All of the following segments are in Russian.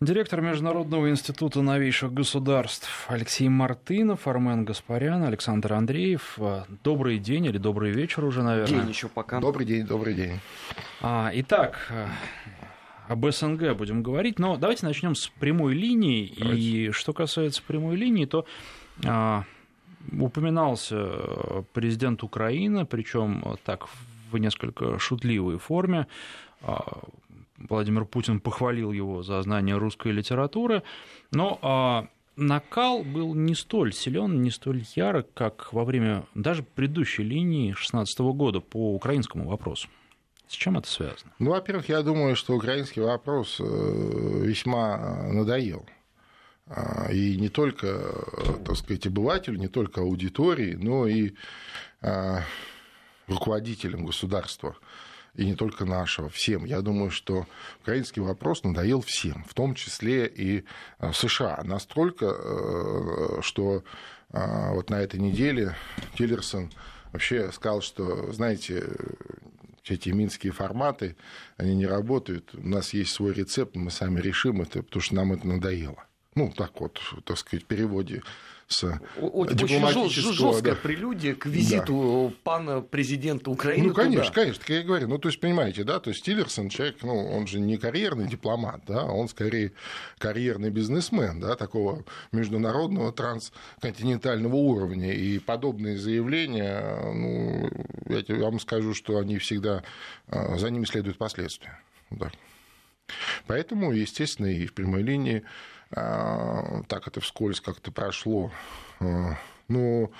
Директор Международного института новейших государств Алексей Мартынов, Армен Гаспарян, Александр Андреев. Добрый день или добрый вечер уже, наверное. День еще пока. Добрый день, добрый день. А, итак, об СНГ будем говорить, но давайте начнем с прямой линии. Давайте. И что касается прямой линии, то а, упоминался президент Украины, причем так в несколько шутливой форме. А, Владимир Путин похвалил его за знание русской литературы, но а, накал был не столь силен, не столь ярок, как во время даже предыдущей линии 2016 года по украинскому вопросу. С чем это связано? Ну, во-первых, я думаю, что украинский вопрос э, весьма надоел. А, и не только, так сказать, обывателю, не только аудитории, но и руководителям государства и не только нашего, всем. Я думаю, что украинский вопрос надоел всем, в том числе и а, США. Настолько, э, что вот на этой неделе Тиллерсон вообще сказал, что, знаете, эти минские форматы, они не работают. У нас есть свой рецепт, мы сами решим это, потому что нам это надоело. Ну, так вот, так сказать, в переводе с Очень, жесткая да. прелюдия к визиту да. пана президента Украины. Ну, конечно, туда. конечно, как я говорю. Ну, то есть, понимаете, да, то есть Тиллерсон человек, ну, он же не карьерный дипломат, да, он скорее карьерный бизнесмен, да, такого международного трансконтинентального уровня. И подобные заявления, ну, я вам скажу, что они всегда, а, за ними следуют последствия. Да. Поэтому, естественно, и в прямой линии так это вскользь как-то прошло. А, ну,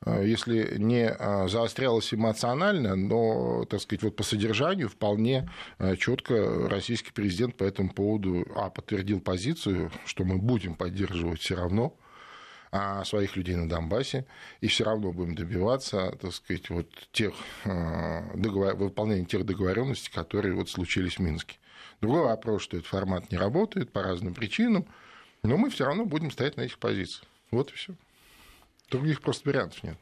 а, если не заострялось эмоционально, но, так сказать, вот по содержанию вполне четко российский президент по этому поводу а, подтвердил позицию, что мы будем поддерживать все равно своих людей на Донбассе, и все равно будем добиваться, так сказать, вот тех договор... выполнения тех договоренностей, которые вот случились в Минске. Другой вопрос, что этот формат не работает по разным причинам, но мы все равно будем стоять на этих позициях. Вот и все. Других просто вариантов нет.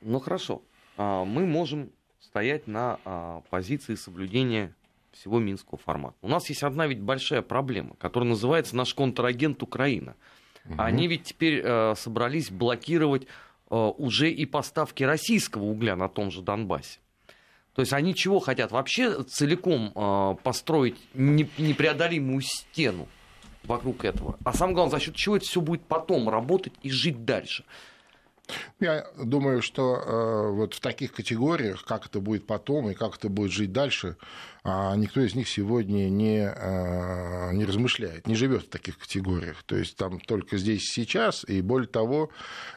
Ну хорошо. А, мы можем стоять на а, позиции соблюдения всего минского формата. У нас есть одна ведь большая проблема, которая называется наш контрагент Украина. Угу. Они ведь теперь э, собрались блокировать э, уже и поставки российского угля на том же Донбассе. То есть они чего хотят? Вообще целиком э, построить непреодолимую стену вокруг этого. А самое главное, за счет чего это все будет потом работать и жить дальше. Я думаю, что э, вот в таких категориях, как это будет потом и как это будет жить дальше, э, никто из них сегодня не, э, не размышляет, не живет в таких категориях. То есть там только здесь сейчас, и более того,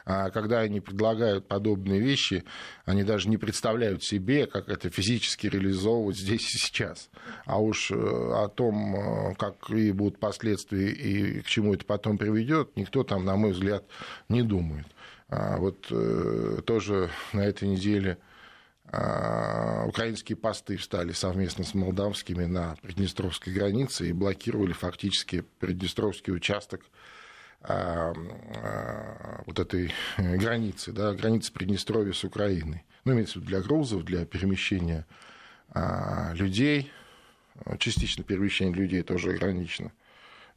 э, когда они предлагают подобные вещи, они даже не представляют себе, как это физически реализовывать здесь и сейчас. А уж э, о том, э, как и будут последствия и к чему это потом приведет, никто там, на мой взгляд, не думает. А вот э, тоже на этой неделе а, украинские посты встали совместно с молдавскими на Приднестровской границе и блокировали фактически Приднестровский участок а, вот этой границы, да, границы Приднестровья с Украиной. Ну, имеется в виду для грузов, для перемещения людей, частично перемещение людей тоже ограничено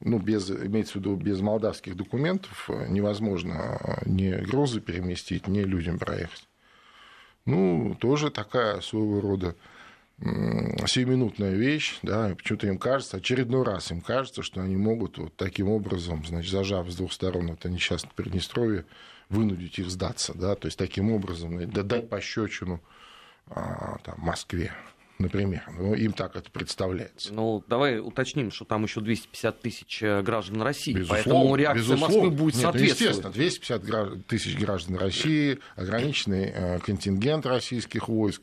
ну, без, имеется в виду, без молдавских документов невозможно ни грузы переместить, ни людям проехать. Ну, тоже такая своего рода сиюминутная вещь, да, почему-то им кажется, очередной раз им кажется, что они могут вот таким образом, значит, зажав с двух сторон это несчастное Приднестровье, вынудить их сдаться, да, то есть таким образом дать пощечину а, там, Москве например. Ну, им так это представляется. Ну, давай уточним, что там еще 250 тысяч э, граждан России, безусловно, поэтому реакция безусловно. Москвы будет Нет, ну, соответствовать. естественно, 250 тысяч граждан России, ограниченный э, контингент российских войск,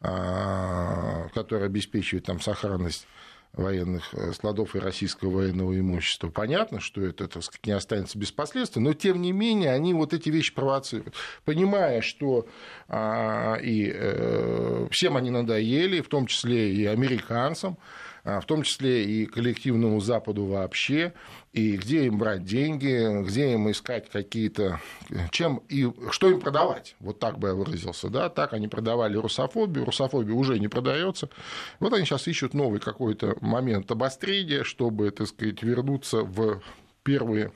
а, который обеспечивает там сохранность военных э, складов и российского военного имущества. Понятно, что это, так сказать, не останется без последствий, но тем не менее они вот эти вещи провоцируют. Понимая, что а, и э, всем они надоели, в том числе и американцам, в том числе и коллективному Западу вообще, и где им брать деньги, где им искать какие-то, чем и что им продавать, вот так бы я выразился, да, так они продавали русофобию, русофобия уже не продается, вот они сейчас ищут новый какой-то момент обострения, чтобы, так сказать, вернуться в первые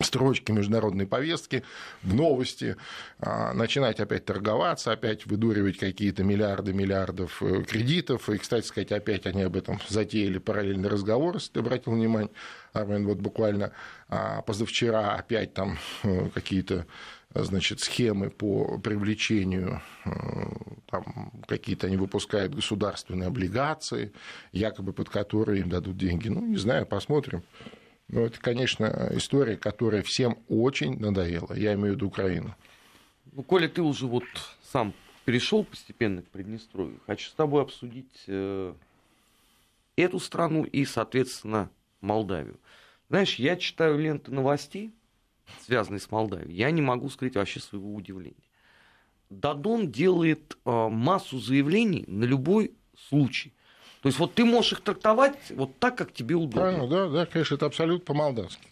строчки международной повестки, в новости, а, начинать опять торговаться, опять выдуривать какие-то миллиарды миллиардов э, кредитов. И, кстати сказать, опять они об этом затеяли параллельный разговор, если ты обратил внимание. Армен, вот буквально а, позавчера опять там э, какие-то значит, схемы по привлечению, э, там, какие-то они выпускают государственные облигации, якобы под которые им дадут деньги. Ну, не знаю, посмотрим. Но это, конечно, история, которая всем очень надоела. Я имею в виду Украину. Ну, Коля, ты уже вот сам перешел постепенно к Приднестровью. Хочу с тобой обсудить э, эту страну и, соответственно, Молдавию. Знаешь, я читаю ленты новостей, связанные с Молдавией. Я не могу скрыть вообще своего удивления. Дадон делает э, массу заявлений на любой случай. То есть вот ты можешь их трактовать вот так, как тебе удобно. Правильно, да, да, конечно, это абсолютно по-молдавски.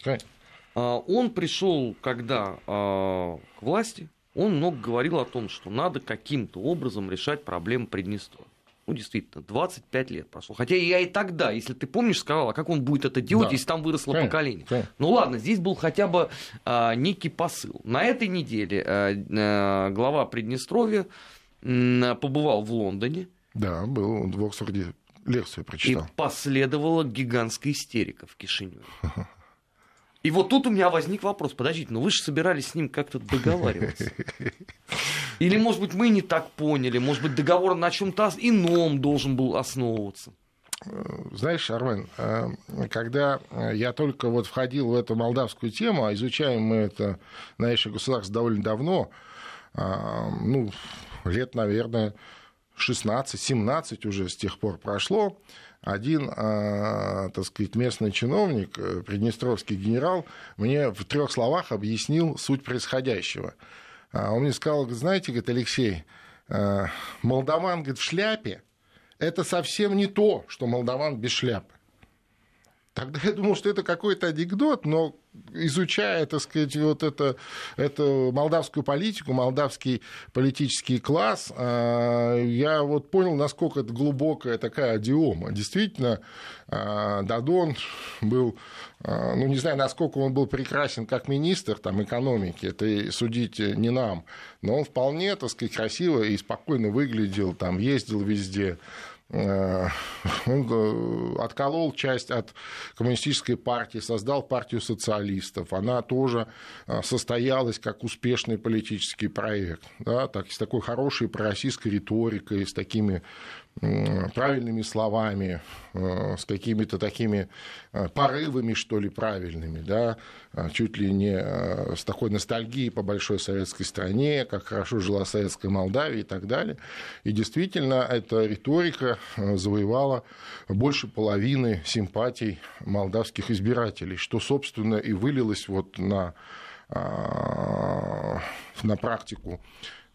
А, он пришел, когда а, к власти, он много говорил о том, что надо каким-то образом решать проблемы Приднестровья. Ну, действительно, 25 лет прошло. Хотя я и тогда, если ты помнишь, сказал, а как он будет это делать, да. если там выросло конечно, поколение. Конечно. Ну ладно, здесь был хотя бы а, некий посыл. На этой неделе а, а, глава Приднестровья а, побывал в Лондоне. Да, был в Оксфорде лекцию прочитал. И последовала гигантская истерика в Кишиневе. И вот тут у меня возник вопрос, подождите, ну вы же собирались с ним как-то договариваться. Или, может быть, мы не так поняли, может быть, договор на чем-то ином должен был основываться. Знаешь, Армен, э, когда я только вот входил в эту молдавскую тему, а изучаем мы это наше государство довольно давно, а, ну, лет, наверное, 16-17 уже с тех пор прошло, один, а, так сказать, местный чиновник, э, приднестровский генерал, мне в трех словах объяснил суть происходящего. А, он мне сказал, знаете, говорит, Алексей, э, молдаван, говорит, в шляпе, это совсем не то, что молдаван без шляпы. Тогда я думал, что это какой-то анекдот, но изучая, так сказать, вот это, эту молдавскую политику, молдавский политический класс, а, я вот понял, насколько это глубокая такая адиома. Действительно, а, Дадон был, а, ну, не знаю, насколько он был прекрасен как министр там, экономики, это судить не нам, но он вполне, так сказать, красиво и спокойно выглядел, там, ездил везде, он э, отколол часть от коммунистической партии, создал партию социалистов. Она тоже э, состоялась как успешный политический проект, да, так, с такой хорошей пророссийской риторикой, с такими правильными словами, э, с какими-то такими э, порывами, что ли, правильными, да, а чуть ли не э, с такой ностальгией по большой советской стране, как хорошо жила советская Молдавия и так далее. И действительно, эта риторика завоевала больше половины симпатий молдавских избирателей, что, собственно, и вылилось вот на, на практику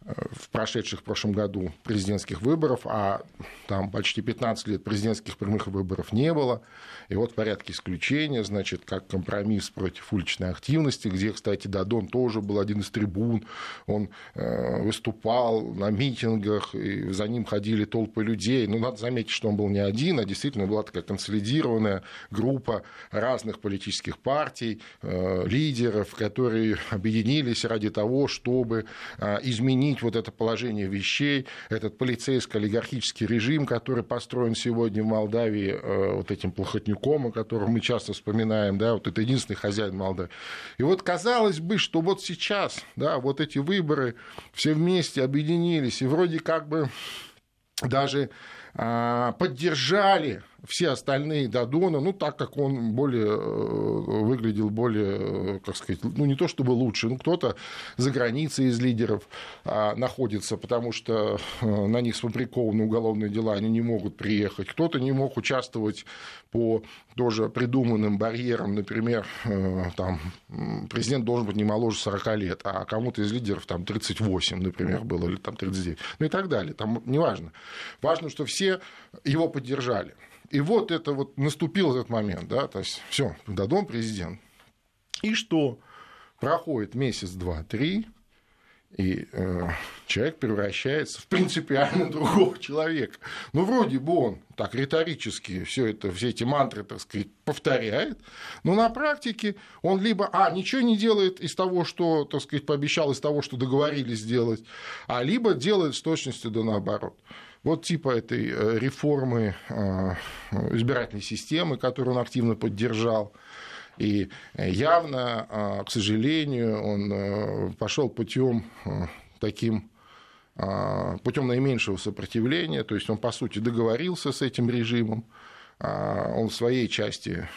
в прошедших в прошлом году президентских выборов, а там почти 15 лет президентских прямых выборов не было. И вот в порядке исключения, значит, как компромисс против уличной активности, где, кстати, Дадон тоже был один из трибун, он э, выступал на митингах, и за ним ходили толпы людей. Ну, надо заметить, что он был не один, а действительно была такая консолидированная группа разных политических партий, э, лидеров, которые объединились ради того, чтобы э, изменить изменить вот это положение вещей, этот полицейско-олигархический режим, который построен сегодня в Молдавии э, вот этим плохотнюком, о котором мы часто вспоминаем, да, вот это единственный хозяин Молдавии. И вот казалось бы, что вот сейчас, да, вот эти выборы все вместе объединились, и вроде как бы даже а, поддержали все остальные Дадона, ну, так как он более, э, выглядел более, э, как сказать, ну, не то чтобы лучше, ну, кто-то за границей из лидеров а, находится, потому что э, на них сфабрикованы уголовные дела, они не могут приехать, кто-то не мог участвовать по тоже придуманным барьерам, например, там, президент должен быть не моложе 40 лет, а кому-то из лидеров там 38, например, было, или там 39, ну и так далее, там неважно. Важно, что все его поддержали. И вот это вот наступил этот момент, да, то есть все, Дадон президент. И что? Проходит месяц, два, три, и э, человек превращается в принципиально другого человека. Ну, вроде бы он так риторически все это, все эти мантры, так сказать, повторяет, но на практике он либо, а, ничего не делает из того, что, так сказать, пообещал, из того, что договорились сделать, а либо делает с точностью да наоборот. Вот типа этой э, реформы э, избирательной системы, которую он активно поддержал, и явно, а, к сожалению, он э, пошел путем э, таким путем наименьшего сопротивления, то есть он, по сути, договорился с этим режимом, он в своей части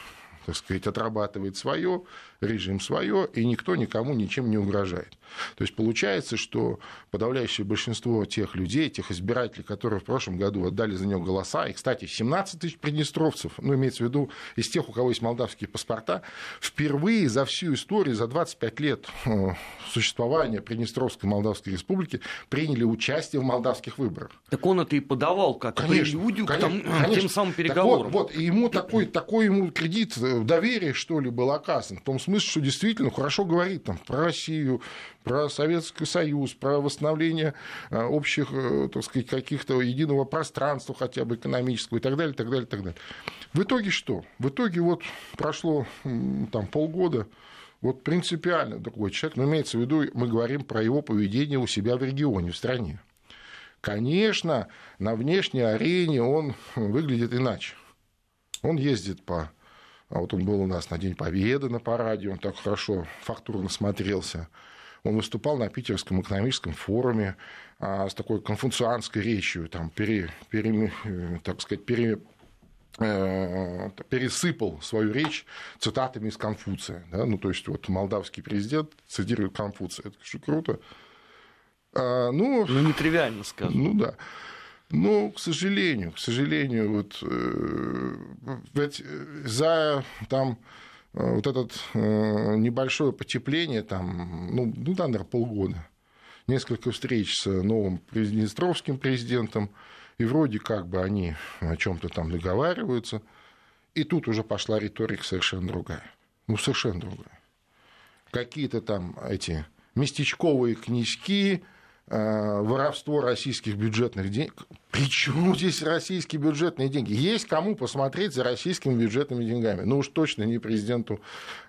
так сказать, отрабатывает свое, режим свое, и никто никому ничем не угрожает. То есть получается, что подавляющее большинство тех людей, тех избирателей, которые в прошлом году отдали за него голоса, и, кстати, 17 тысяч приднестровцев, ну, имеется в виду из тех, у кого есть молдавские паспорта, впервые за всю историю, за 25 лет э, существования Приднестровской Молдавской Республики приняли участие в молдавских выборах. Так он это и подавал как конечно, прелюдию конечно, к, тому, конечно. тем самым переговорам. Так вот, вот, и ему такой, такой ему кредит э, доверия, что ли, был оказан, в том смысле, что действительно хорошо говорит там, про Россию, про Советский Союз, про восстановление э, общих, э, так сказать, каких-то единого пространства хотя бы экономического и так далее, так далее, так далее. В итоге что? В итоге вот прошло там полгода, вот принципиально другой человек, но имеется в виду, мы говорим про его поведение у себя в регионе, в стране. Конечно, на внешней арене он выглядит иначе. Он ездит по... А вот он был у нас на День Победы на параде, он так хорошо фактурно смотрелся. Он выступал на Питерском экономическом форуме а, с такой конфуцианской речью, там, пере, пере, э, так сказать, пере, э, пересыпал свою речь цитатами из Конфуция. Да? Ну, то есть, вот молдавский президент цитирует Конфуция. Это очень круто. А, ну, ну, нетривиально скажем. Ну, да. Но, к сожалению, к сожалению, вот, э, ведь за там, Э, вот это э, небольшое потепление, там, ну, ну, наверное, полгода, несколько встреч с новым приднестровским президентом, и вроде как бы они о чем-то там договариваются, и тут уже пошла риторика совершенно другая. Ну, совершенно другая. Какие-то там эти местечковые князьки, Э, воровство российских бюджетных денег. Причем здесь российские бюджетные деньги? Есть кому посмотреть за российскими бюджетными деньгами. Ну уж точно не президенту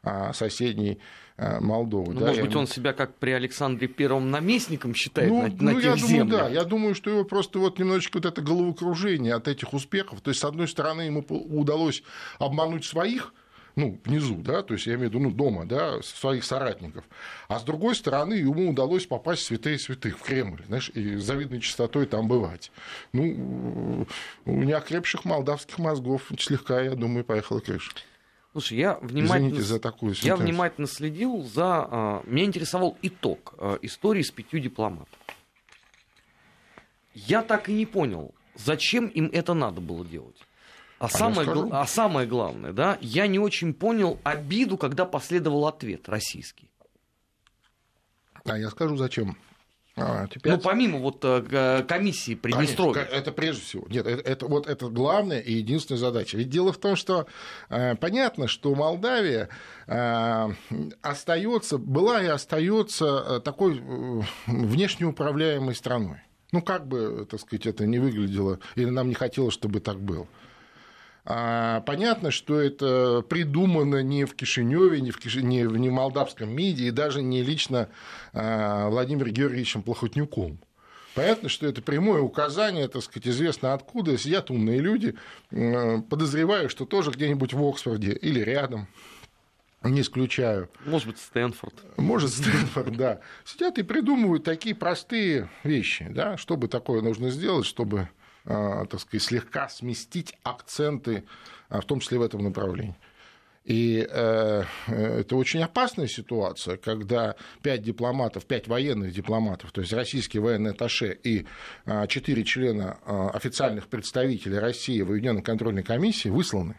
а, соседней а, Молдовы. Ну, да, может быть, он себя как при Александре Первом наместником считает ну, на, на ну, тех я землях. думаю, да. Я думаю, что его просто вот немножечко вот это головокружение от этих успехов. То есть, с одной стороны, ему удалось обмануть своих, ну, внизу, да, то есть я имею в виду, ну, дома, да, своих соратников. А с другой стороны, ему удалось попасть в святые святых, в Кремль, знаешь, и с завидной частотой там бывать. Ну, у неокрепших молдавских мозгов слегка, я думаю, поехала крыша. Слушай, я внимательно, Извините за такую я внимательно следил за... А, меня интересовал итог а, истории с пятью дипломатами. Я так и не понял, зачем им это надо было делать. А, а, самое, а самое главное, да, я не очень понял обиду, когда последовал ответ российский. А я скажу, зачем. А, теперь... Ну, помимо вот э, комиссии Приднестровья. Конечно, это прежде всего. Нет, это, это, вот это главная и единственная задача. Ведь дело в том, что э, понятно, что Молдавия э, остается, была и остается э, такой э, внешне управляемой страной. Ну, как бы, так сказать, это не выглядело, или нам не хотелось, чтобы так было. А, понятно, что это придумано не в Кишиневе, не в, Киш... не в не Молдавском МИДе, и даже не лично а, Владимиром Георгиевичем Плохотнюком. Понятно, что это прямое указание, так сказать, известно откуда. Сидят умные люди, подозреваю, что тоже где-нибудь в Оксфорде или рядом, не исключаю. Может быть, Стэнфорд. Может, Стэнфорд, да. Сидят и придумывают такие простые вещи, да, что бы такое нужно сделать, чтобы так сказать, слегка сместить акценты, а, в том числе в этом направлении. И э, это очень опасная ситуация, когда пять дипломатов, пять военных дипломатов, то есть российский военный атташе и а, четыре члена официальных представителей России в Объединенной контрольной комиссии высланы.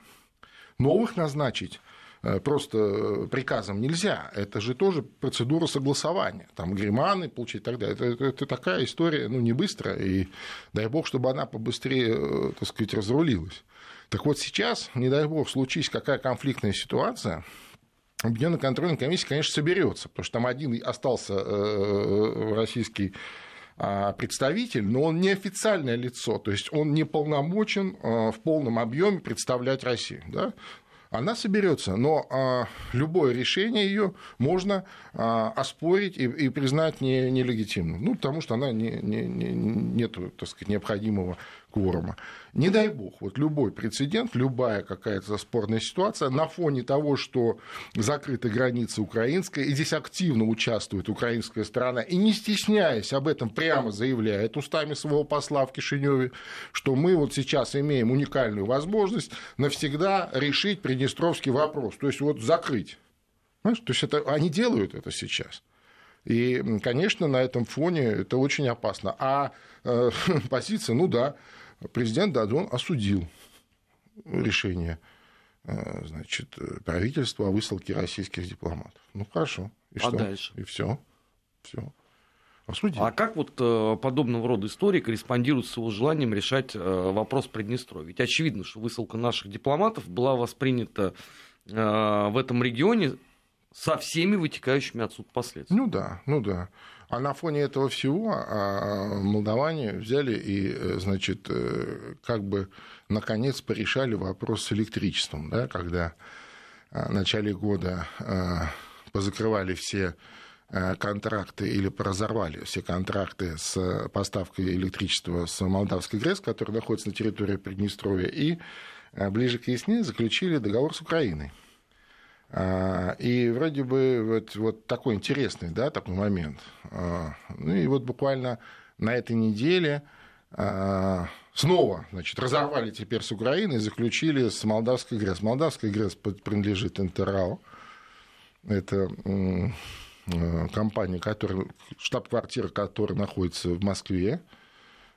Новых назначить Э, просто э, приказом нельзя. Это же тоже процедура согласования. Там гриманы получить и так далее. Это, это, это такая история, ну, не быстро, и дай бог, чтобы она побыстрее, э, так сказать, разрулилась. Так вот сейчас, не дай бог, случись какая конфликтная ситуация, Объединенная контрольная комиссия, конечно, соберется, потому что там один остался российский а, представитель, но он не официальное лицо, то есть он не полномочен в полном объеме представлять Россию. Да? Она соберется, но а, любое решение ее можно а, оспорить и, и признать не, нелегитимным, ну, потому что она не, не, не, нет так сказать, необходимого кворума. Не дай бог, вот любой прецедент, любая какая-то спорная ситуация на фоне того, что закрыты границы украинской, и здесь активно участвует украинская сторона, и не стесняясь об этом прямо заявляет устами своего посла в Кишиневе, что мы вот сейчас имеем уникальную возможность навсегда решить Приднестровский вопрос, то есть вот закрыть. Понимаешь? То есть это, они делают это сейчас. И, конечно, на этом фоне это очень опасно. А э, позиция, ну да, президент Дадон осудил решение э, значит, правительства о высылке российских дипломатов. Ну хорошо. И а что? дальше? И все. Все. Осудил. А как вот э, подобного рода истории корреспондируют с его желанием решать э, вопрос Приднестровья? Ведь очевидно, что высылка наших дипломатов была воспринята в этом регионе со всеми вытекающими отсюда последствиями. Ну да, ну да. А на фоне этого всего а, молдаване взяли и, э, значит, э, как бы наконец порешали вопрос с электричеством, да, когда а, в начале года а, позакрывали все контракты или разорвали все контракты с поставкой электричества с молдавской ГРЭС, который находится на территории Приднестровья, и ближе к весне заключили договор с Украиной. А, и вроде бы вот, вот такой интересный, да, такой момент. А, ну и вот буквально на этой неделе а, снова, значит, разорвали теперь с Украиной заключили с Молдавской ГРЭС. Молдавская ГРЭС принадлежит Интерау. Это компания, которая, штаб-квартира которой находится в Москве.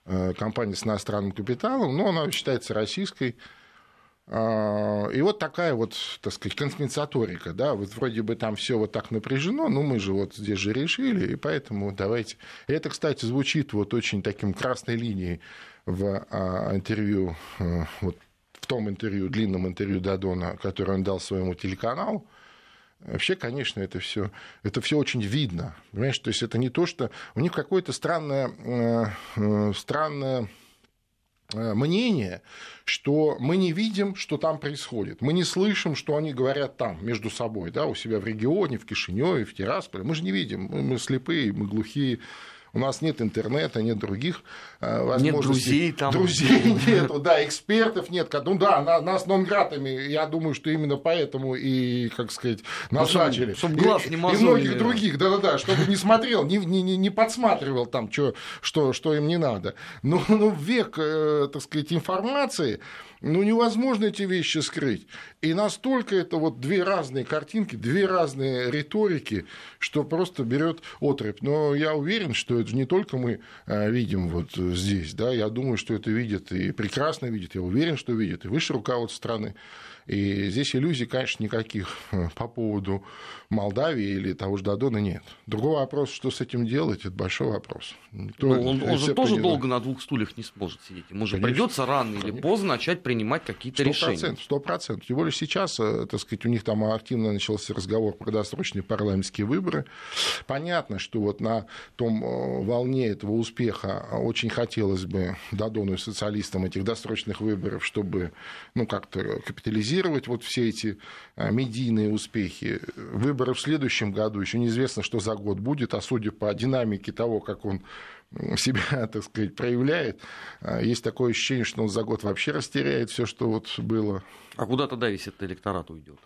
Компания с иностранным капиталом, но она считается российской. А, и вот такая вот, так сказать, конспенсаторика, да, вот вроде бы там все вот так напряжено, но мы же вот здесь же решили, и поэтому давайте. Это, кстати, звучит вот очень таким красной линией в а, интервью, а, вот в том интервью, длинном интервью Дадона, которое он дал своему телеканалу. Вообще, конечно, это все это все очень видно. Понимаешь, то есть это не то, что у них какое-то странное, э, э, странное Э, мнение, что мы не видим, что там происходит. Мы не слышим, что они говорят там, между собой, да, у себя в регионе, в Кишиневе, в Тирасполе. Мы же не видим, мы слепые, мы глухие. У нас нет интернета, нет других э, возможностей. Нет друзей там. Друзей нету, да, экспертов нет. Ну да, нас нонгратами, я думаю, что именно поэтому и, как сказать, назначили. Чтобы глаз не. И многих других, да-да-да, чтобы не смотрел, не, не, не подсматривал там, что, что, что им не надо. Но, но век, э, так сказать, информации, ну, невозможно эти вещи скрыть. И настолько это вот две разные картинки, две разные риторики, что просто берет отрыв. Но я уверен, что это не только мы э, видим вот здесь, да, я думаю, что это видят и прекрасно видят, я уверен, что видят и высшее руководство страны. И здесь иллюзий, конечно, никаких э, по поводу Молдавии или того же Дадона нет. Другой вопрос, что с этим делать, это большой вопрос. Никто, ну, он, он же тоже понимает. долго на двух стульях не сможет сидеть. Ему же придется рано конечно. или поздно начать принимать какие-то решения. Сто процентов. Тем более сейчас, э, так сказать, у них там активно начался разговор про досрочные парламентские выборы. Понятно, что вот на том э, волне этого успеха очень хотелось бы Дадону и социалистам этих досрочных выборов, чтобы ну, как-то капитализировать анализировать вот все эти а, медийные успехи. Выборы в следующем году, еще неизвестно, что за год будет, а судя по динамике того, как он себя, так сказать, проявляет, а, есть такое ощущение, что он за год вообще растеряет все, что вот было. А куда тогда весь этот электорат уйдет?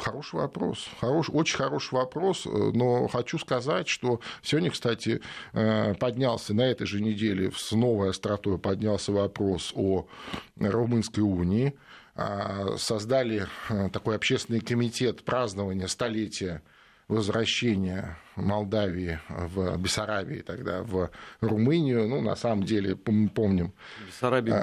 Хороший вопрос. Хорош, очень хороший вопрос. Но хочу сказать, что сегодня, кстати, э, поднялся на этой же неделе с новой остротой поднялся вопрос о Румынской унии. А, создали э, такой общественный комитет празднования столетия возвращения Молдавии в Бессарабии тогда в Румынию. Ну, на самом деле, мы помним Бессарабия,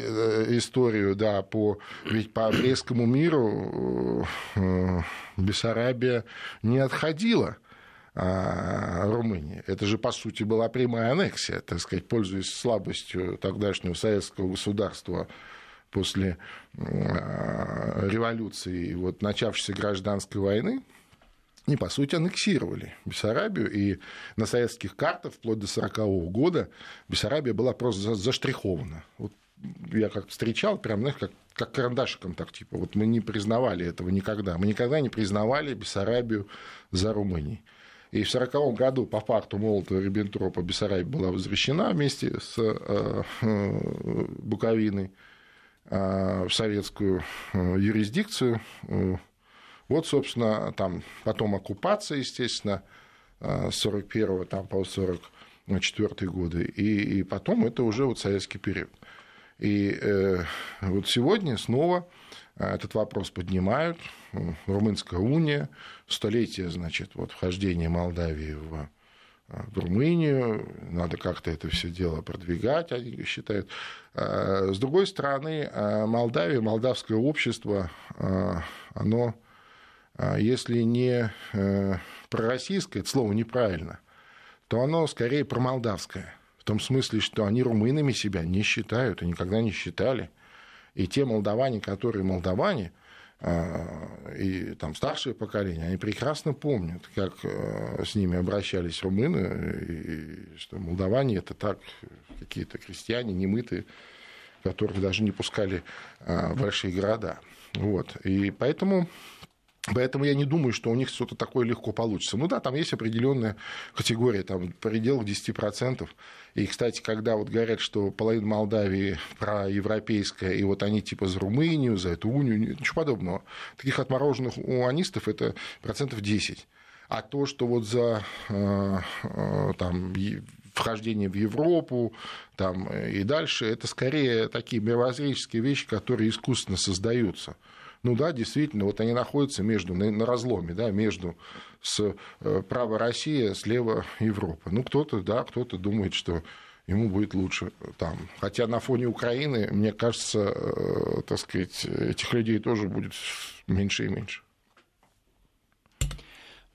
э, историю, да, по, ведь по Брестскому миру э, Бессарабия не отходила а, Румынии. Это же, по сути, была прямая аннексия, так сказать, пользуясь слабостью тогдашнего советского государства после революции, вот начавшейся гражданской войны, они, по сути, аннексировали Бессарабию, и на советских картах вплоть до 1940 года Бессарабия была просто заштрихована. Вот я как встречал, прям, знаешь, как, как карандашиком так, типа, вот мы не признавали этого никогда. Мы никогда не признавали Бессарабию за Румынией. И в 1940 году по факту Молотова-Риббентропа Бессарабия была возвращена вместе с э, э, Буковиной э, в советскую юрисдикцию. Вот, собственно, там потом оккупация, естественно, с 41 там, по 44 годы, и, и потом это уже вот советский период. И э, вот сегодня снова этот вопрос поднимают. Румынская уния, столетие, значит, вот вхождения Молдавии в, в Румынию, надо как-то это все дело продвигать, они считают. С другой стороны, Молдавия, молдавское общество, оно а если не э, пророссийское, это слово неправильно, то оно скорее промолдавское. В том смысле, что они румынами себя не считают и никогда не считали. И те молдаване, которые молдаване, а, и там старшее поколение, они прекрасно помнят, как э, с ними обращались румыны, и что молдаване это так, какие-то крестьяне немытые, которых даже не пускали а, в большие города. Вот. И поэтому Поэтому я не думаю, что у них что-то такое легко получится. Ну да, там есть определенная категория, там в пределах 10%. И, кстати, когда вот говорят, что половина Молдавии проевропейская, и вот они типа за Румынию, за эту унию, ничего подобного. Таких отмороженных уанистов это процентов 10. А то, что вот за э, э, там, вхождение в Европу там, и дальше, это скорее такие мировоззренческие вещи, которые искусственно создаются. Ну да, действительно, вот они находятся между, на, на разломе, да, между с э, права Россия, слева Европа. Ну, кто-то, да, кто-то думает, что ему будет лучше там. Хотя на фоне Украины, мне кажется, э, так сказать, этих людей тоже будет меньше и меньше.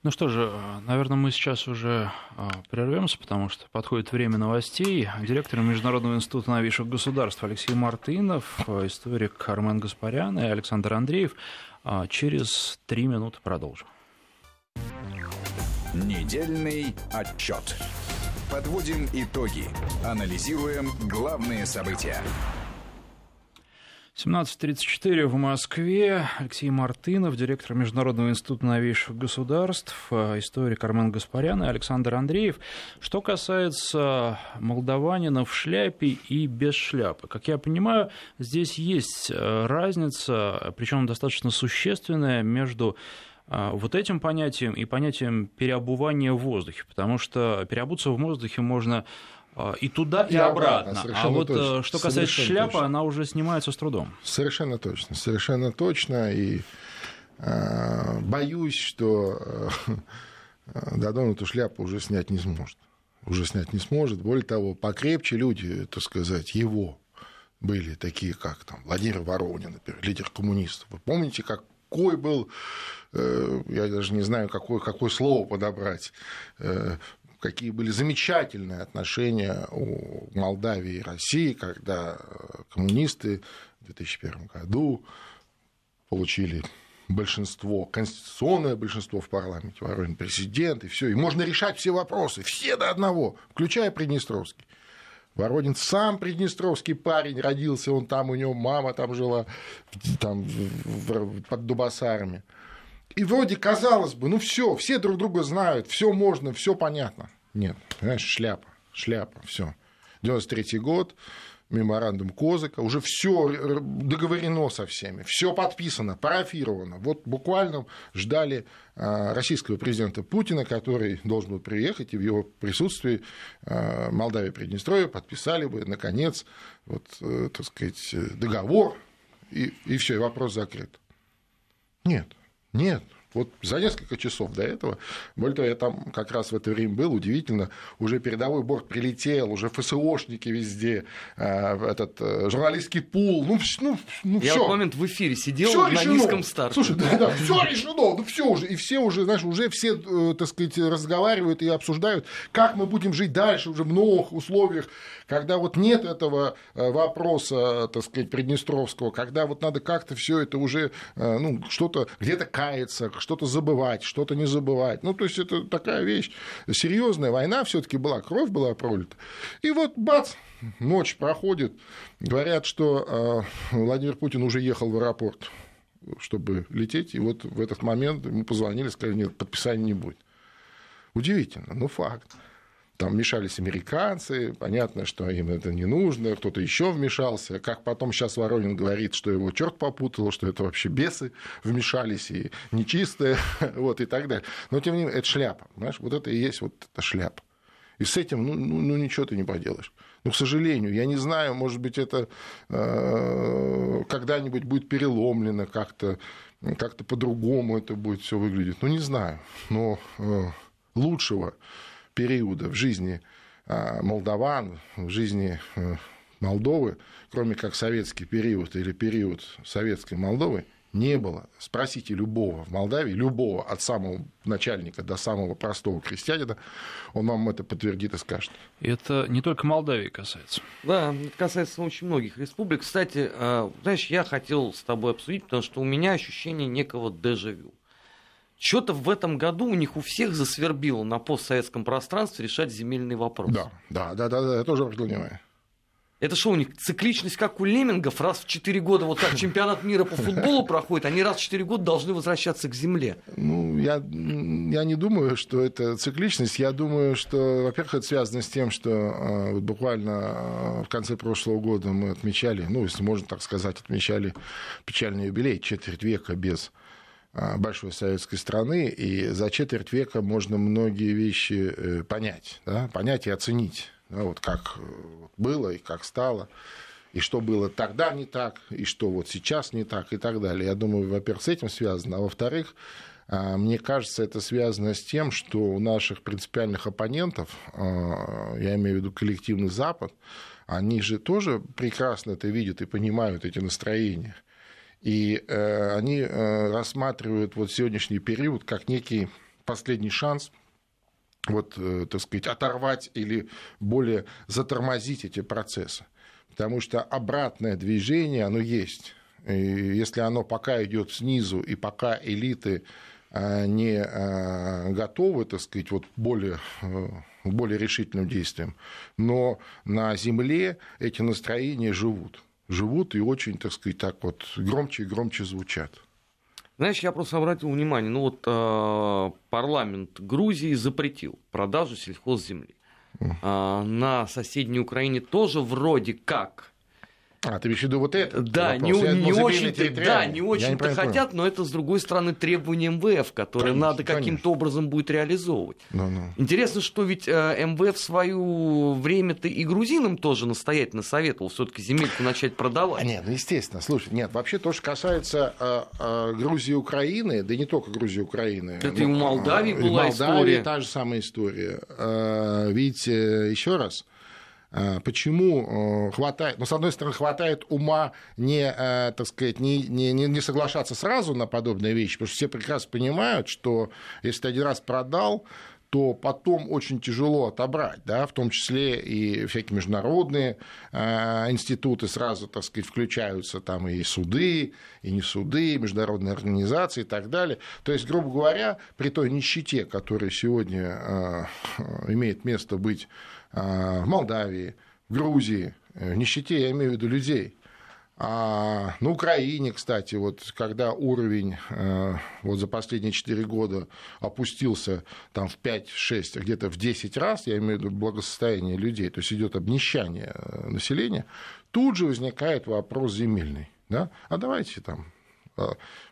Ну что же, наверное, мы сейчас уже а, прервемся, потому что подходит время новостей. Директор Международного института новейших государств Алексей Мартынов, историк Армен Гаспарян и Александр Андреев. Через три минуты продолжим. Недельный отчет. Подводим итоги. Анализируем главные события. 17.34 в Москве. Алексей Мартынов, директор Международного института новейших государств, э, историк Армен Гаспарян и Александр Андреев. Что касается молдаванина в шляпе и без шляпы. Как я понимаю, здесь есть э, разница, причем достаточно существенная, между э, вот этим понятием и понятием переобувания в воздухе, потому что переобуться в воздухе можно и туда, и, и обратно. обратно. А вот точно. Э, что касается совершенно шляпы, точно. она уже снимается с трудом. Совершенно точно, совершенно точно. И э, боюсь, что э, Дадон эту шляпу уже снять не сможет. Уже снять не сможет. Более того, покрепче люди, так сказать, его были такие, как там Владимир Воронин, например, лидер коммунистов. Вы помните, какой был, э, я даже не знаю, какое, какое слово подобрать, э, какие были замечательные отношения у Молдавии и России, когда э, коммунисты в 2001 году получили большинство, конституционное большинство в парламенте, Воронин президент, и все. И можно решать все вопросы, все до одного, включая Приднестровский. Воронин сам приднестровский парень, родился он там, у него мама там жила, там, под Дубасарами. И вроде казалось бы, ну все, все друг друга знают, все можно, все понятно. Нет, понимаешь, шляпа, шляпа, все. 93 год, меморандум Козыка, уже все договорено со всеми, все подписано, парафировано. Вот буквально ждали а, российского президента Путина, который должен был приехать, и в его присутствии а, Молдавия и Приднестровье подписали бы, наконец, вот, э, так сказать, договор, и, и все, и вопрос закрыт. Нет, нет, Вот за несколько часов до этого, более того, я там как раз в это время был, удивительно, уже передовой борт прилетел, уже ФСОшники везде, э, этот э, журналистский пул, ну, ну, ну Я все. в момент в эфире сидел всё на решено. низком старте. Слушай, да, да, все решено, ну все уже, и все уже, знаешь, уже все, э, так сказать, разговаривают и обсуждают, как мы будем жить дальше уже в новых условиях, когда вот нет этого вопроса, так сказать, Приднестровского, когда вот надо как-то все это уже, ну, что-то где-то каяться, что-то забывать, что-то не забывать. Ну, то есть это такая вещь серьезная. Война все-таки была, кровь была пролита. И вот бац, ночь проходит, говорят, что э, Владимир Путин уже ехал в аэропорт, чтобы лететь, и вот в этот момент ему позвонили, сказали, нет, подписания не будет. Удивительно, но факт. Там вмешались американцы, понятно, что им это не нужно, кто-то еще вмешался. Как потом сейчас Воронин говорит, что его черт попутал, что это вообще бесы вмешались и нечистые, вот и так далее. Но тем не менее, это шляпа, понимаешь? Вот это и есть вот эта шляпа. И с этим, ну, ну, ну ничего ты не поделаешь. Но, к сожалению, я не знаю, может быть, это э, когда-нибудь будет переломлено как-то, как-то по-другому это будет все выглядеть. Ну, не знаю. Но э, лучшего периода в жизни а, молдаван, в жизни э, Молдовы, кроме как советский период или период советской Молдовы, не было. Спросите любого в Молдавии, любого, от самого начальника до самого простого крестьянина, он вам это подтвердит и скажет. Это не только Молдавии касается. Да, это касается очень многих республик. Кстати, э, знаешь, я хотел с тобой обсудить, потому что у меня ощущение некого дежавю. Что-то в этом году у них у всех засвербило на постсоветском пространстве решать земельный вопрос. Да, да, да, да, да я тоже обратил внимание. Это что у них, цикличность, как у леммингов, раз в 4 года, вот как чемпионат мира по футболу проходит, они раз в 4 года должны возвращаться к земле? Ну, я, я не думаю, что это цикличность. Я думаю, что, во-первых, это связано с тем, что э, вот буквально э, в конце прошлого года мы отмечали, ну, если можно так сказать, отмечали печальный юбилей, четверть века без а, большой советской страны, и за четверть века можно многие вещи э, понять, да, понять и оценить, да, вот как э, было и как стало, и что было тогда не так, и что вот сейчас не так, и так далее. Я думаю, во-первых, с этим связано, а во-вторых, мне кажется, это связано с тем, что у наших принципиальных оппонентов, я имею в виду коллективный Запад, они же тоже прекрасно это видят и понимают эти настроения – и э, они э, рассматривают вот сегодняшний период как некий последний шанс вот, э, так сказать, оторвать или более затормозить эти процессы. Потому что обратное движение, оно есть. И если оно пока идет снизу, и пока элиты не готовы, так сказать, вот более, более решительным действиям, но на Земле эти настроения живут живут и очень, так сказать, так вот громче и громче звучат. Знаешь, я просто обратил внимание, ну вот э, парламент Грузии запретил продажу сельхозземли. Э, на соседней Украине тоже вроде как а, ты имеешь в виду вот это? Да, не, не очень-то, да, не очень-то хотят, понял. но это, с другой стороны, требование МВФ, которое конечно, надо каким-то образом будет реализовывать. Ну, ну. Интересно, что ведь э, МВФ в свое время-то и грузинам тоже настоятельно советовал все-таки земельку начать продавать. А нет, ну, естественно. Слушай, нет, вообще то, что касается э, э, Грузии и Украины, да не только Грузии и Украины. Это ну, и у Молдавии была и в Молдавии история. та же самая история. Э, э, еще раз, Э, почему э, хватает, ну, с одной стороны, хватает ума не, э, так сказать, не, не, не соглашаться сразу на подобные вещи, потому что все прекрасно понимают, что если ты один раз продал, то потом очень тяжело отобрать, да, в том числе и всякие международные э, институты сразу, так сказать, включаются, там и суды, и не суды, и международные организации и так далее. То есть, грубо говоря, при той нищете, которая сегодня э, имеет место быть э, в Молдавии, в Грузии, в нищете я имею в виду людей – а на Украине, кстати, вот когда уровень э, вот за последние 4 года опустился там в 5-6, где-то в 10 раз, я имею в виду благосостояние людей, то есть идет обнищание э, населения, тут же возникает вопрос земельный. Да? А давайте там э,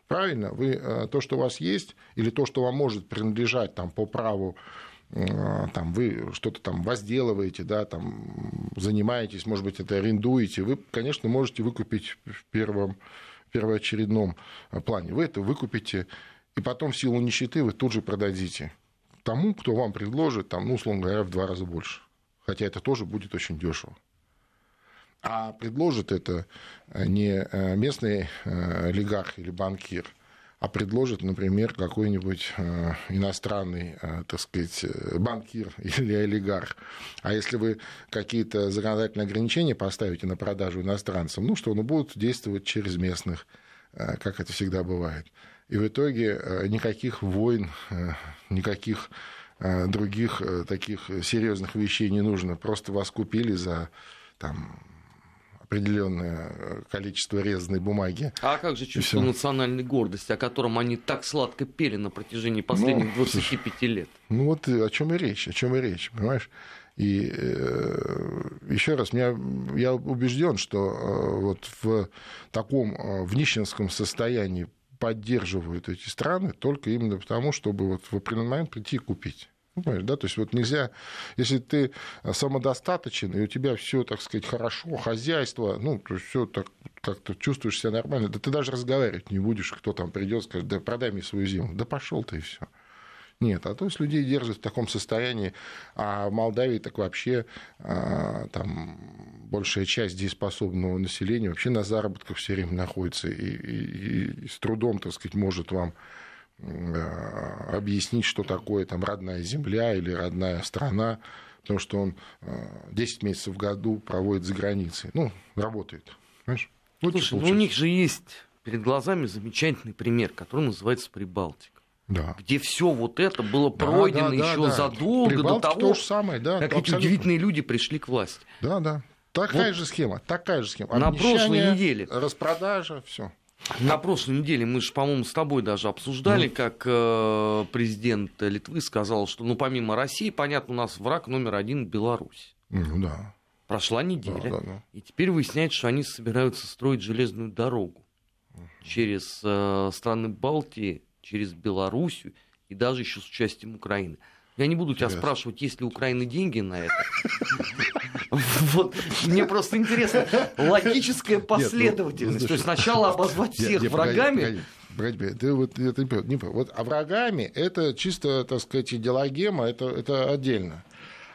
правильно, вы то, что у вас есть, или то, что вам может принадлежать там, по праву Э, там вы что-то там возделываете, да, там занимаетесь, может быть, это арендуете, вы, конечно, можете выкупить в первом первоочередном плане. Вы это выкупите и потом в силу нищеты вы тут же продадите тому, кто вам предложит, там, ну, условно говоря, в два раза больше. Хотя это тоже будет очень дешево. А предложит это не местный олигарх или банкир – а предложит, например, какой-нибудь э, иностранный, э, так сказать, э, банкир или олигарх. А если вы какие-то законодательные ограничения поставите на продажу иностранцам, ну что, ну будут действовать через местных, как это всегда бывает. И в итоге никаких войн, никаких других таких серьезных вещей не нужно. Просто вас купили за там, определенное э, количество резаной бумаги. А как же чувство национальной гордости, о котором они так сладко пели на протяжении последних ну, 25 лет? Ну вот о чем и речь, о чем и речь, понимаешь? И э, еще раз, меня, я убежден, что э, вот в таком э, в нищенском состоянии поддерживают эти страны только именно потому, чтобы вот в определенный момент прийти и купить. Понимаешь, да, то есть вот нельзя, если ты самодостаточен, и у тебя все, так сказать, хорошо, хозяйство, ну, то есть все так как-то чувствуешь себя нормально, да ты даже разговаривать не будешь, кто там придет, скажет, да продай мне свою зиму, да пошел ты и все. Нет, а то есть людей держат в таком состоянии, а в Молдавии так вообще а, там большая часть дееспособного населения вообще на заработках все время находится и, и, и с трудом, так сказать, может вам Э, объяснить, что такое там родная земля или родная страна, потому что он 10 э, месяцев в году проводит за границей. Ну, работает. Понимаешь? Вот Слушай, ну у них же есть перед глазами замечательный пример, который называется Прибалтика. Да. Где все вот это было пройдено да, да, еще да, задолго Прибалтика до того, то самое, да, как эти удивительные люди пришли к власти. Да, да. Такая вот же схема, такая же схема. На прошлой неделе. Распродажа, все. На прошлой неделе мы же, по-моему, с тобой даже обсуждали, mm. как э, президент Литвы сказал, что, ну, помимо России, понятно, у нас враг номер один Беларусь. Ну да. Прошла неделя, да, да, да. и теперь выясняется, что они собираются строить железную дорогу mm. через э, страны Балтии, через Белоруссию и даже еще с участием Украины. Я не буду тебя спрашивать, есть ли Украины деньги на это. Вот, мне просто интересно, логическая ну, последовательность. То есть сначала обозвать всех врагами, ты вот, это не, вот, а врагами это чисто, так сказать, идеологема, это, это отдельно.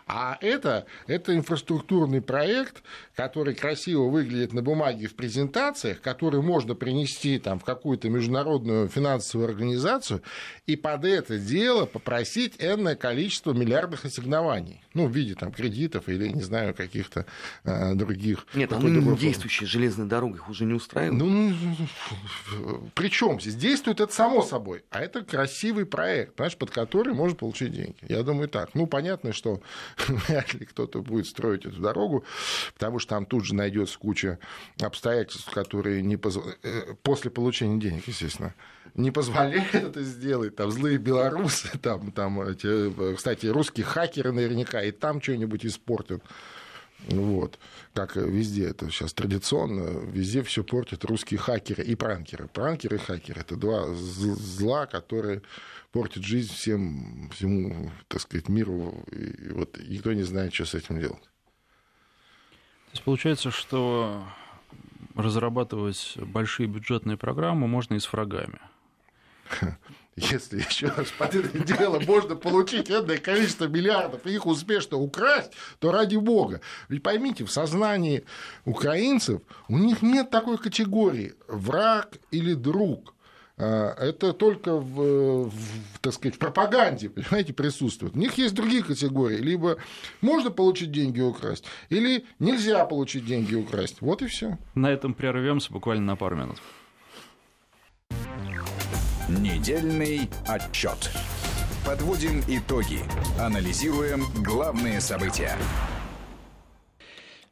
А это, это инфраструктурный проект, который красиво выглядит на бумаге в презентациях, который можно принести там, в какую-то международную финансовую организацию и под это дело попросить энное количество миллиардных ассигнований. Ну, в виде там, кредитов или, не знаю, каких-то э, других. Нет, а ныне действующие железные дороги их уже не устраивают. Ну, ну, ну причем здесь действует это само собой, а это красивый проект, понимаешь, под который можно получить деньги. Я думаю так. Ну, понятно, что вряд ли кто-то будет строить эту дорогу, потому что там тут же найдется куча обстоятельств, которые не позв... Э, после получения денег, естественно, не позволяют это сделать. Там злые белорусы, там, там эти, кстати, русские хакеры наверняка и там что-нибудь испортят. Вот. Как везде это сейчас традиционно, везде все портят русские хакеры и пранкеры. Пранкеры и хакеры – это два зла, которые портят жизнь всем, всему, так сказать, миру. И вот никто не знает, что с этим делать. То есть получается, что разрабатывать большие бюджетные программы можно и с врагами. если еще раз под это дело можно получить энное количество миллиардов и их успешно украсть, то ради бога. Ведь поймите, в сознании украинцев у них нет такой категории враг или друг. А, это только в, в, так сказать, в пропаганде, понимаете, присутствует. У них есть другие категории. Либо можно получить деньги и украсть, или нельзя получить деньги и украсть. Вот и все. На этом прервемся буквально на пару минут. Недельный отчет. Подводим итоги. Анализируем главные события.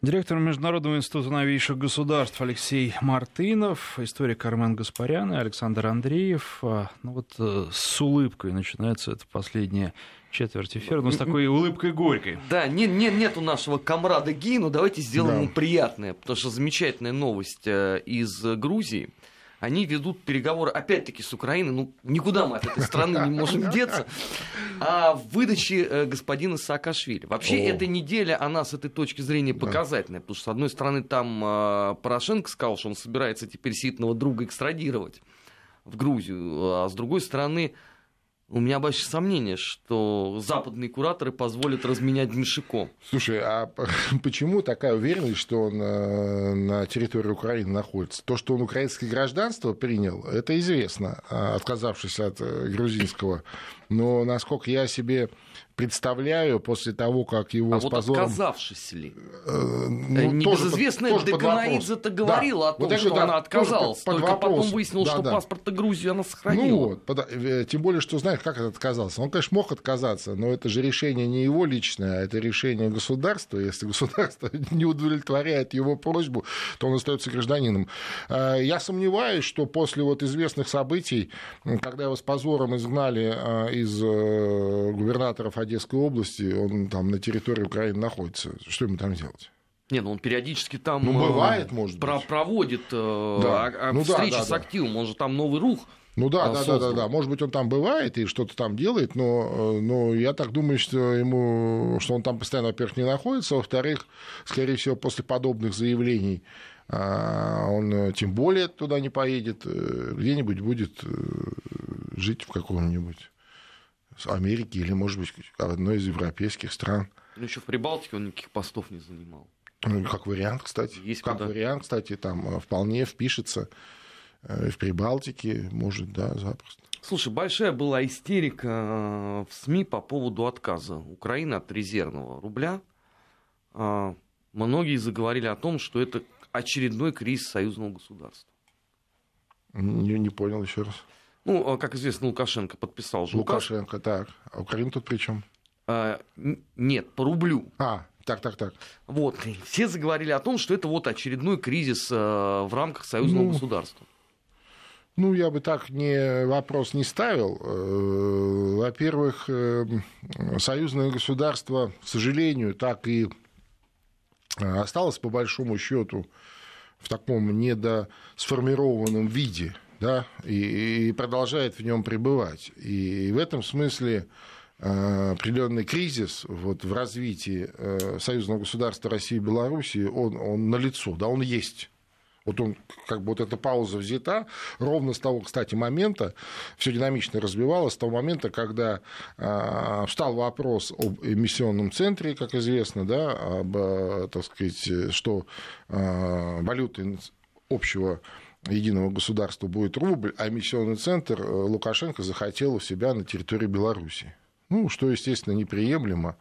Директор Международного института новейших государств Алексей Мартынов, историк Армен Гаспарян и Александр Андреев. А, ну вот э, с улыбкой начинается это последняя четверть эфира, но с такой улыбкой горькой. Да, нет, нет, нет у нашего комрада Ги, но давайте сделаем да. ему приятное, потому что замечательная новость э, из Грузии – они ведут переговоры, опять-таки, с Украиной, ну, никуда мы от этой страны не можем деться, о выдаче э, господина Саакашвили. Вообще, О. эта неделя, она с этой точки зрения показательная, потому что, с одной стороны, там э, Порошенко сказал, что он собирается теперь ситного друга экстрадировать в Грузию. А с другой стороны, у меня большие сомнения, что западные кураторы позволят разменять Дмишико. Слушай, а почему такая уверенность, что он э, на территории Украины находится? То, что он украинское гражданство принял, это известно, а, отказавшись от э, грузинского. Но, насколько я себе представляю, после того, как его а с вот позором... отказавшись ли? Э, ну, Э, Небезызвестная Деканаидзе-то говорила Да. о том, Вот что да, она тоже отказалась. под- под Только потом вопрос. выяснилось, Да, что да. паспорта Грузии она Ну сохранила. вот, пода- э, тем более, что знаешь, как это отказался. Он, конечно, мог отказаться, но это же решение не его личное, а это решение государства. Если государство не удовлетворяет его просьбу, то он остается гражданином. А, Я сомневаюсь, что после вот известных событий, когда его с позором изгнали из э, губернаторов Одесской области, он там на территории Украины находится. Что ему там делать? Не, ну он периодически там Ну, э, бывает, может про- быть. проводит э, Да. а- а Ну встречи да, с да. активом. Он же там новый рух. Ну да, а, да, да, да, да. Может быть, он там бывает и что-то там делает, но, э, но я так думаю, что ему, что он там постоянно, во-первых, не находится, во-вторых, скорее всего, после подобных заявлений он э, тем более туда не поедет, э, где-нибудь будет э, жить в каком-нибудь Америке или, может быть, одной из европейских стран. Ну, еще в Прибалтике он никаких постов не занимал. Ну, Как вариант, кстати. Есть как куда. вариант, кстати, там э, вполне впишется э, в Прибалтике, может, да, запросто. Слушай, большая была истерика э, в СМИ по поводу отказа Украины от резервного рубля. Многие заговорили о том, что это очередной кризис союзного государства. Не, не понял еще раз. Ну, а, как известно, Лукашенко подписал же указ. Лукашенко, так. А Украина тут при чем? А, Нет, по рублю. А, так, так, так. Вот. Все заговорили о том, что это вот очередной кризис э, в рамках союзного Ну, государства. Ну, я бы так не, вопрос не ставил. Э, Во-первых, э, союзное государство, к сожалению, так и э, осталось по большому счету в таком недосформированном виде, да, и, и продолжает в нем пребывать. И в этом смысле э, определенный кризис вот, в развитии э, союзного государства России и Белоруссии, он, он налицо, да, он есть. Вот он, как бы вот эта пауза взята ровно с того, кстати, момента, все динамично развивалось, с того момента, когда э, встал вопрос об эмиссионном центре, как известно, да, об, э, так сказать, что э, валютой общего единого государства будет рубль, а эмиссионный центр э, Лукашенко захотел у себя на территории Беларуси. Ну, что, естественно, неприемлемо.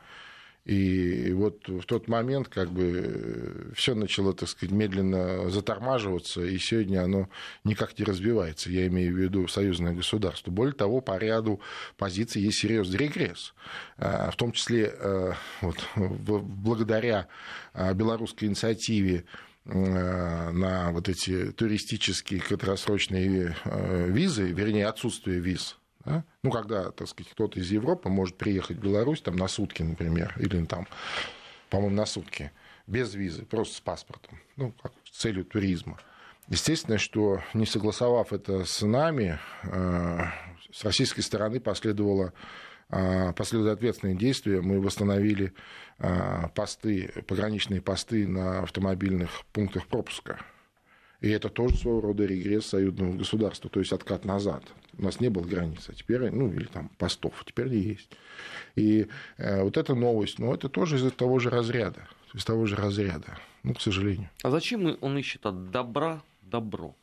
И вот в тот момент как бы все начало, так сказать, медленно затормаживаться, и сегодня оно никак не развивается. Я имею в виду союзное государство. Более того, по ряду позиций есть серьезный регресс. А, В том числе э, вот, благодаря белорусской инициативе э, на вот эти туристические краткосрочные э, визы, вернее, отсутствие виз, да? Ну, когда, так сказать, кто-то из Европы может приехать в Беларусь там, на сутки, например, или там, по-моему, на сутки, без визы, просто с паспортом, ну, как с целью туризма. Естественно, что не согласовав это с нами, э, с российской стороны последовало последовали ответственные действия. Мы восстановили э, посты, пограничные посты на автомобильных пунктах пропуска. И это тоже своего рода регресс союзного государства, то есть откат назад. У нас не было границ, а теперь, ну, или там постов, а теперь есть. И э, вот эта новость, ну, это тоже из того же разряда, из того же разряда, ну, к сожалению. А зачем он ищет от добра добро?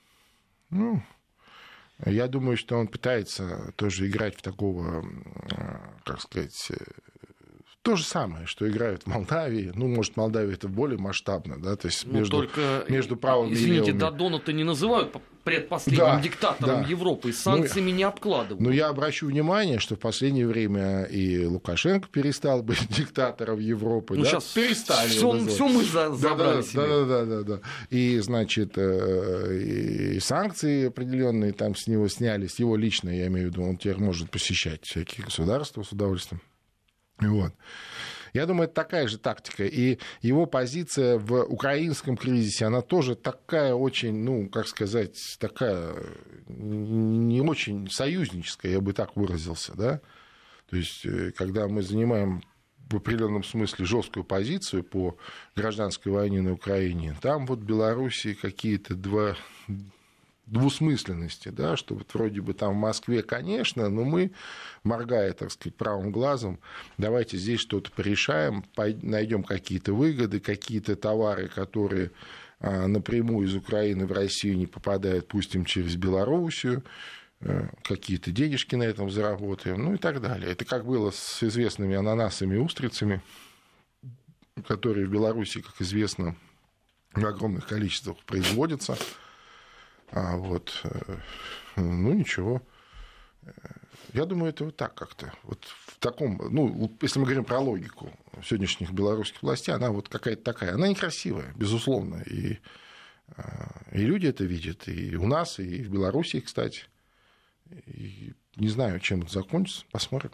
Ну, я думаю, что он пытается тоже играть в такого, э, как сказать, э, то же самое, что играют в Молдавии. Ну, может, Молдавия это более масштабно, да, то есть Ну, между, только, между правыми и извините, левыми. Додона-то не называют предпоследним Да, диктатором да. Европы, и санкциями не обкладывают. Но я обращу внимание, что в последнее время и Лукашенко перестал быть диктатором Европы. Ну, да? сейчас перестали. все, все мы за- забрали да, себе. да, да, да, да. И, значит, э, и санкции определенные там с него снялись. Его лично, я имею в виду, он теперь может посещать всякие государства с удовольствием. Вот. Я думаю, это такая же тактика. И его позиция в украинском кризисе, она тоже такая очень, ну, как сказать, такая не очень союзническая, я бы так выразился, да. То есть, э, когда мы занимаем в определенном смысле жесткую позицию по гражданской войне на Украине, там вот Белоруссии какие-то два, двусмысленности, да, что вот вроде бы там в Москве, конечно, но мы, моргая, так сказать, правым глазом, давайте здесь что-то порешаем, найдем какие-то выгоды, какие-то товары, которые а, напрямую из Украины в Россию не попадают, пустим через Белоруссию, э, какие-то денежки на этом заработаем, ну и так далее. Это как было с известными ананасами и устрицами, которые в Беларуси, как известно, в огромных количествах производятся. А вот, э, ну ничего. Я думаю, это вот так как-то. Вот в таком, ну, если мы говорим про логику сегодняшних белорусских властей, она вот какая-то такая. Она некрасивая, безусловно. И, а, и люди это видят. И у нас, и в Беларуси, кстати. И не знаю, чем это закончится. Посмотрим.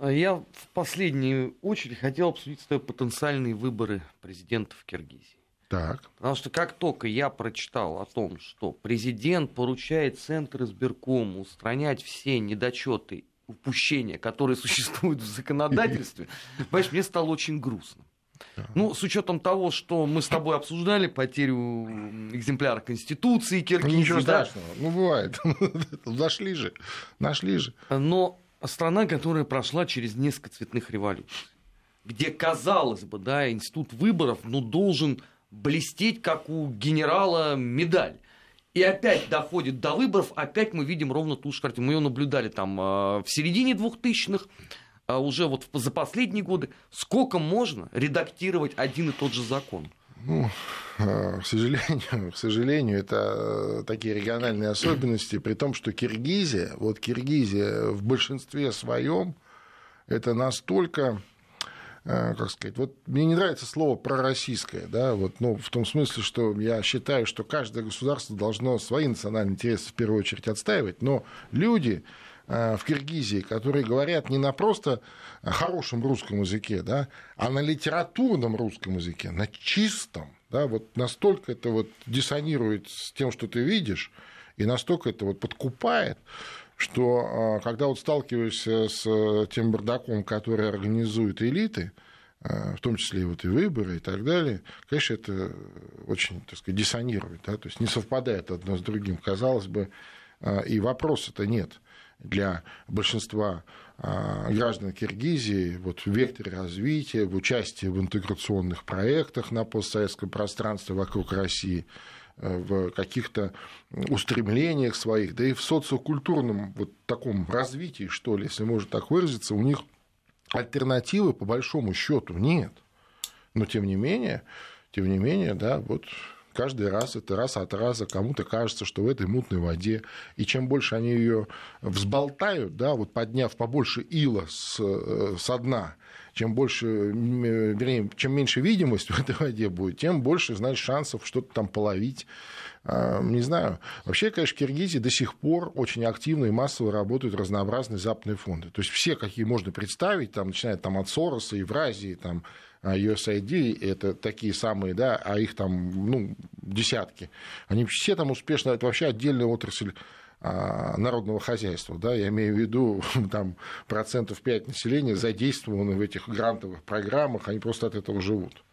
Я в последнюю очередь хотел обсудить потенциальные выборы президента в Киргизии. Так. Потому что как только я прочитал о том, что президент поручает Центр избиркому устранять все недочеты, упущения, которые существуют в законодательстве, понимаешь, мне стало очень грустно. Ну, с учетом того, что мы с тобой обсуждали потерю экземпляра Конституции Киргизии. Ну, ничего да? страшного. Ну, бывает. Нашли же. Нашли же. Но страна, которая прошла через несколько цветных революций, где, казалось бы, да, институт выборов, ну, должен блестеть, как у генерала медаль. И опять доходит до выборов, опять мы видим ровно ту же картину. Мы ее наблюдали там а, в середине 2000-х, а уже вот за последние годы. Сколько можно редактировать один и тот же закон? Ну, а, к сожалению, к сожалению, это такие региональные особенности, при том, что Киргизия, вот Киргизия в большинстве своем, это настолько как сказать, вот мне не нравится слово пророссийское, да, вот, ну, в том смысле, что я считаю, что каждое государство должно свои национальные интересы в первую очередь отстаивать, но люди э, в Киргизии, которые говорят не на просто хорошем русском языке, да, а на литературном русском языке, на чистом, да, вот настолько это вот диссонирует с тем, что ты видишь, и настолько это вот подкупает, что а, когда вот сталкиваешься с э, тем бардаком, который организуют элиты, а, в том числе вот и выборы и так далее, конечно, это очень, так сказать, диссонирует, да, то есть не совпадает одно с другим. Казалось бы, а, и вопроса-то нет для большинства граждан Киргизии вот, в векторе развития, в участии в интеграционных проектах на постсоветском пространстве вокруг России – в каких-то устремлениях своих, да и в социокультурном вот таком развитии, что ли, если можно так выразиться, у них альтернативы по большому счету нет. Но тем не менее, тем не менее, да, вот каждый раз это раз от раза кому-то кажется, что в этой мутной воде, и чем больше они ее взболтают, да, вот подняв побольше ила с, э, со дна, чем больше, вернее, чем меньше видимость в этой воде будет, тем больше, знаешь, шансов что-то там половить. А, не знаю. Вообще, конечно, в Киргизии до сих пор очень активно и массово работают разнообразные западные фонды. То есть все, какие можно представить, там, начиная там, от Сороса, Евразии, там, USAID, это такие самые, да, а их там, ну, десятки. Они все там успешно, это вообще отдельная отрасль а, народного хозяйства. Да, я имею в виду там, процентов 5 населения задействованы в этих грантовых программах, они просто от этого живут.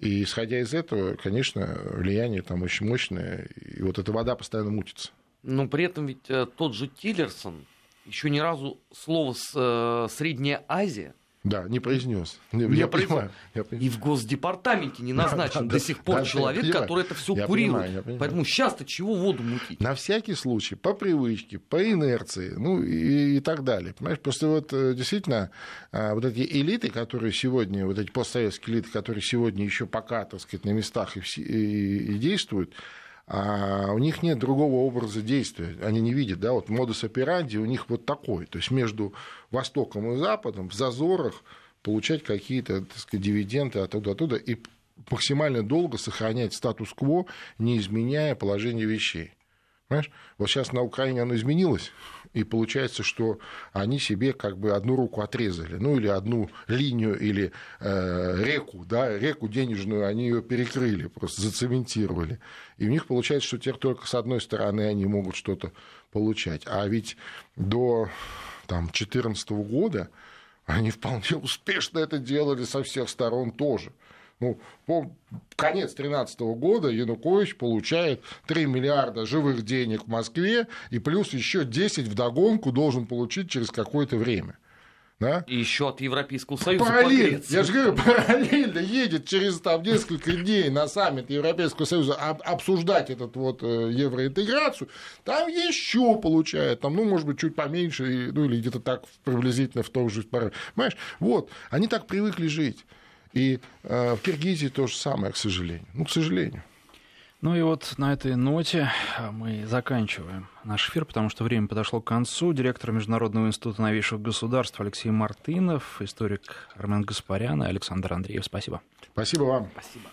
И исходя из этого, конечно, влияние там очень мощное, и вот эта вода постоянно мутится. Но при этом ведь э, тот же Тиллерсон еще ни разу слово э, «Средняя Азия» Да, не произнес. Я, я, понимаю, я понимаю. И в Госдепартаменте не назначен до сих пор человек, который это все курирует. Поэтому сейчас-то чего воду мутить? На всякий случай, по привычке, по инерции, ну и, и так далее. Понимаешь, просто вот э, действительно а, вот эти элиты, которые сегодня, вот эти постсоветские элиты, которые сегодня еще пока, так сказать, на местах и, и, и действуют, а у них нет другого образа действия. Они не видят, да, вот модус операнди у них вот такой. То есть между Востоком и Западом в зазорах получать какие-то, так сказать, дивиденды оттуда-оттуда и максимально долго сохранять статус-кво, не изменяя положение вещей. Понимаешь? Вот сейчас на Украине оно изменилось, и получается, что они себе как бы одну руку отрезали, ну или одну линию, или э, реку, да, реку денежную, они ее перекрыли, просто зацементировали. И у них получается, что теперь только с одной стороны они могут что-то получать. А ведь до там, 2014 года они вполне успешно это делали со всех сторон тоже. Ну, по конец 2013 года Янукович получает 3 миллиарда живых денег в Москве и плюс еще 10 вдогонку должен получить через какое-то время. Да? И еще от Европейского Союза параллельно, Я же говорю, параллельно едет через там, несколько дней на саммит Европейского Союза обсуждать этот вот э, евроинтеграцию, там еще получает, там, ну, может быть, чуть поменьше, ну, или где-то так приблизительно в том же Понимаешь? Вот, они так привыкли жить. И э, в Киргизии то же самое, к сожалению. Ну, к сожалению. Ну и вот на этой ноте а, мы заканчиваем наш эфир, потому что время подошло к концу. Директор Международного института новейших государств Алексей Мартынов, историк Армен Гаспарян и Александр Андреев. Спасибо. Спасибо вам. Спасибо.